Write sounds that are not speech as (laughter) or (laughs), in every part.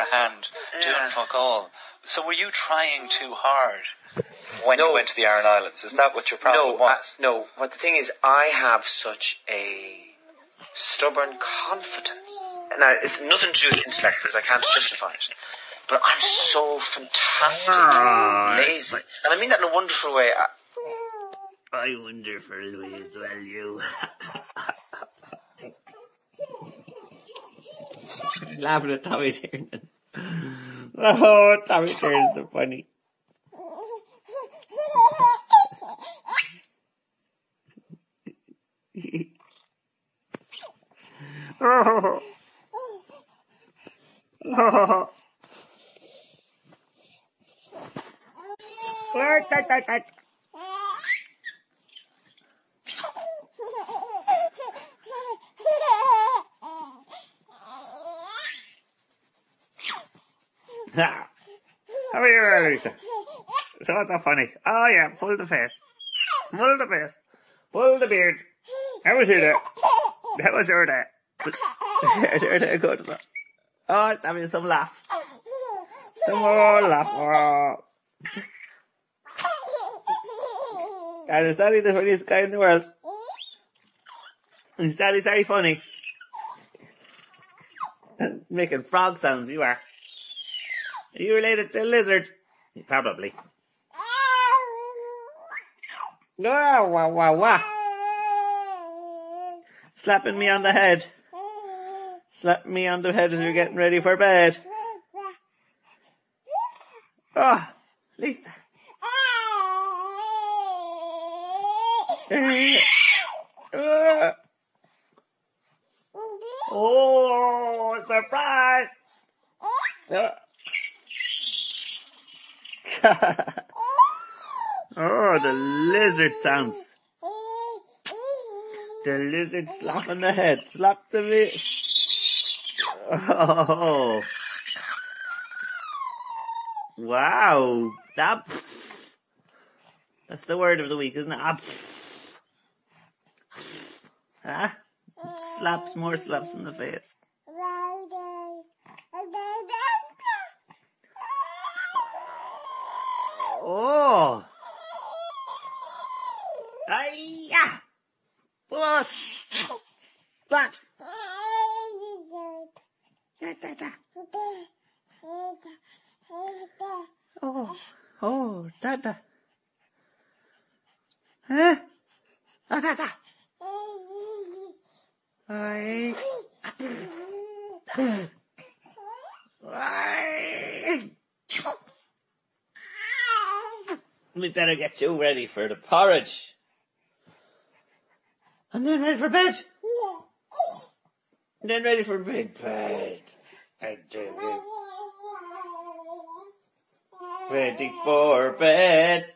a hand, doing Yeah. fuck all. So were you trying too hard when No. you went to the Aran Islands? Is that what your problem no, was? no. What the thing is, I have such a stubborn confidence. Now, it's nothing to do with intellect because I can't justify it. But I'm so fantastic, Ah, lazy, and I mean that in a wonderful way. I, I wonder for Louis as well, you. Laughing at Tommy Tiernan. Oh, Tommy is so funny. (laughs) oh. Oh. Wait, (laughs) How are you, Lisa? So what's so funny? Oh yeah, pull the face. Pull the face. Pull the beard. How was your day? How was your day? (laughs) your day good. Oh, it's having some laugh. Some more laugh. Oh. (laughs) And is Daddy the funniest guy in the world? Is Daddy very funny? Making frog sounds, you are. Are you related to a lizard? Probably. Wah, wah, wah, wah. Slapping me on the head. Slapping me on the head as you're getting ready for bed. Oh, Lisa. (laughs) Oh, surprise! Oh. (laughs) Oh, the lizard sounds. The lizard slapping the head. Slap the lid. Oh. Wow. That. That's the word of the week, isn't it? Ah, Huh? Slaps, more slaps in the face. Oh. Hiya! Oh, slaps. Da, da, da. Oh, oh, da, da. Huh? Ah, da, da. Ay. Ay. We better get you ready for the porridge. And then ready for bed. And then ready for big bed. And then ready for bed.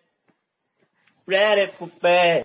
Ready for bed.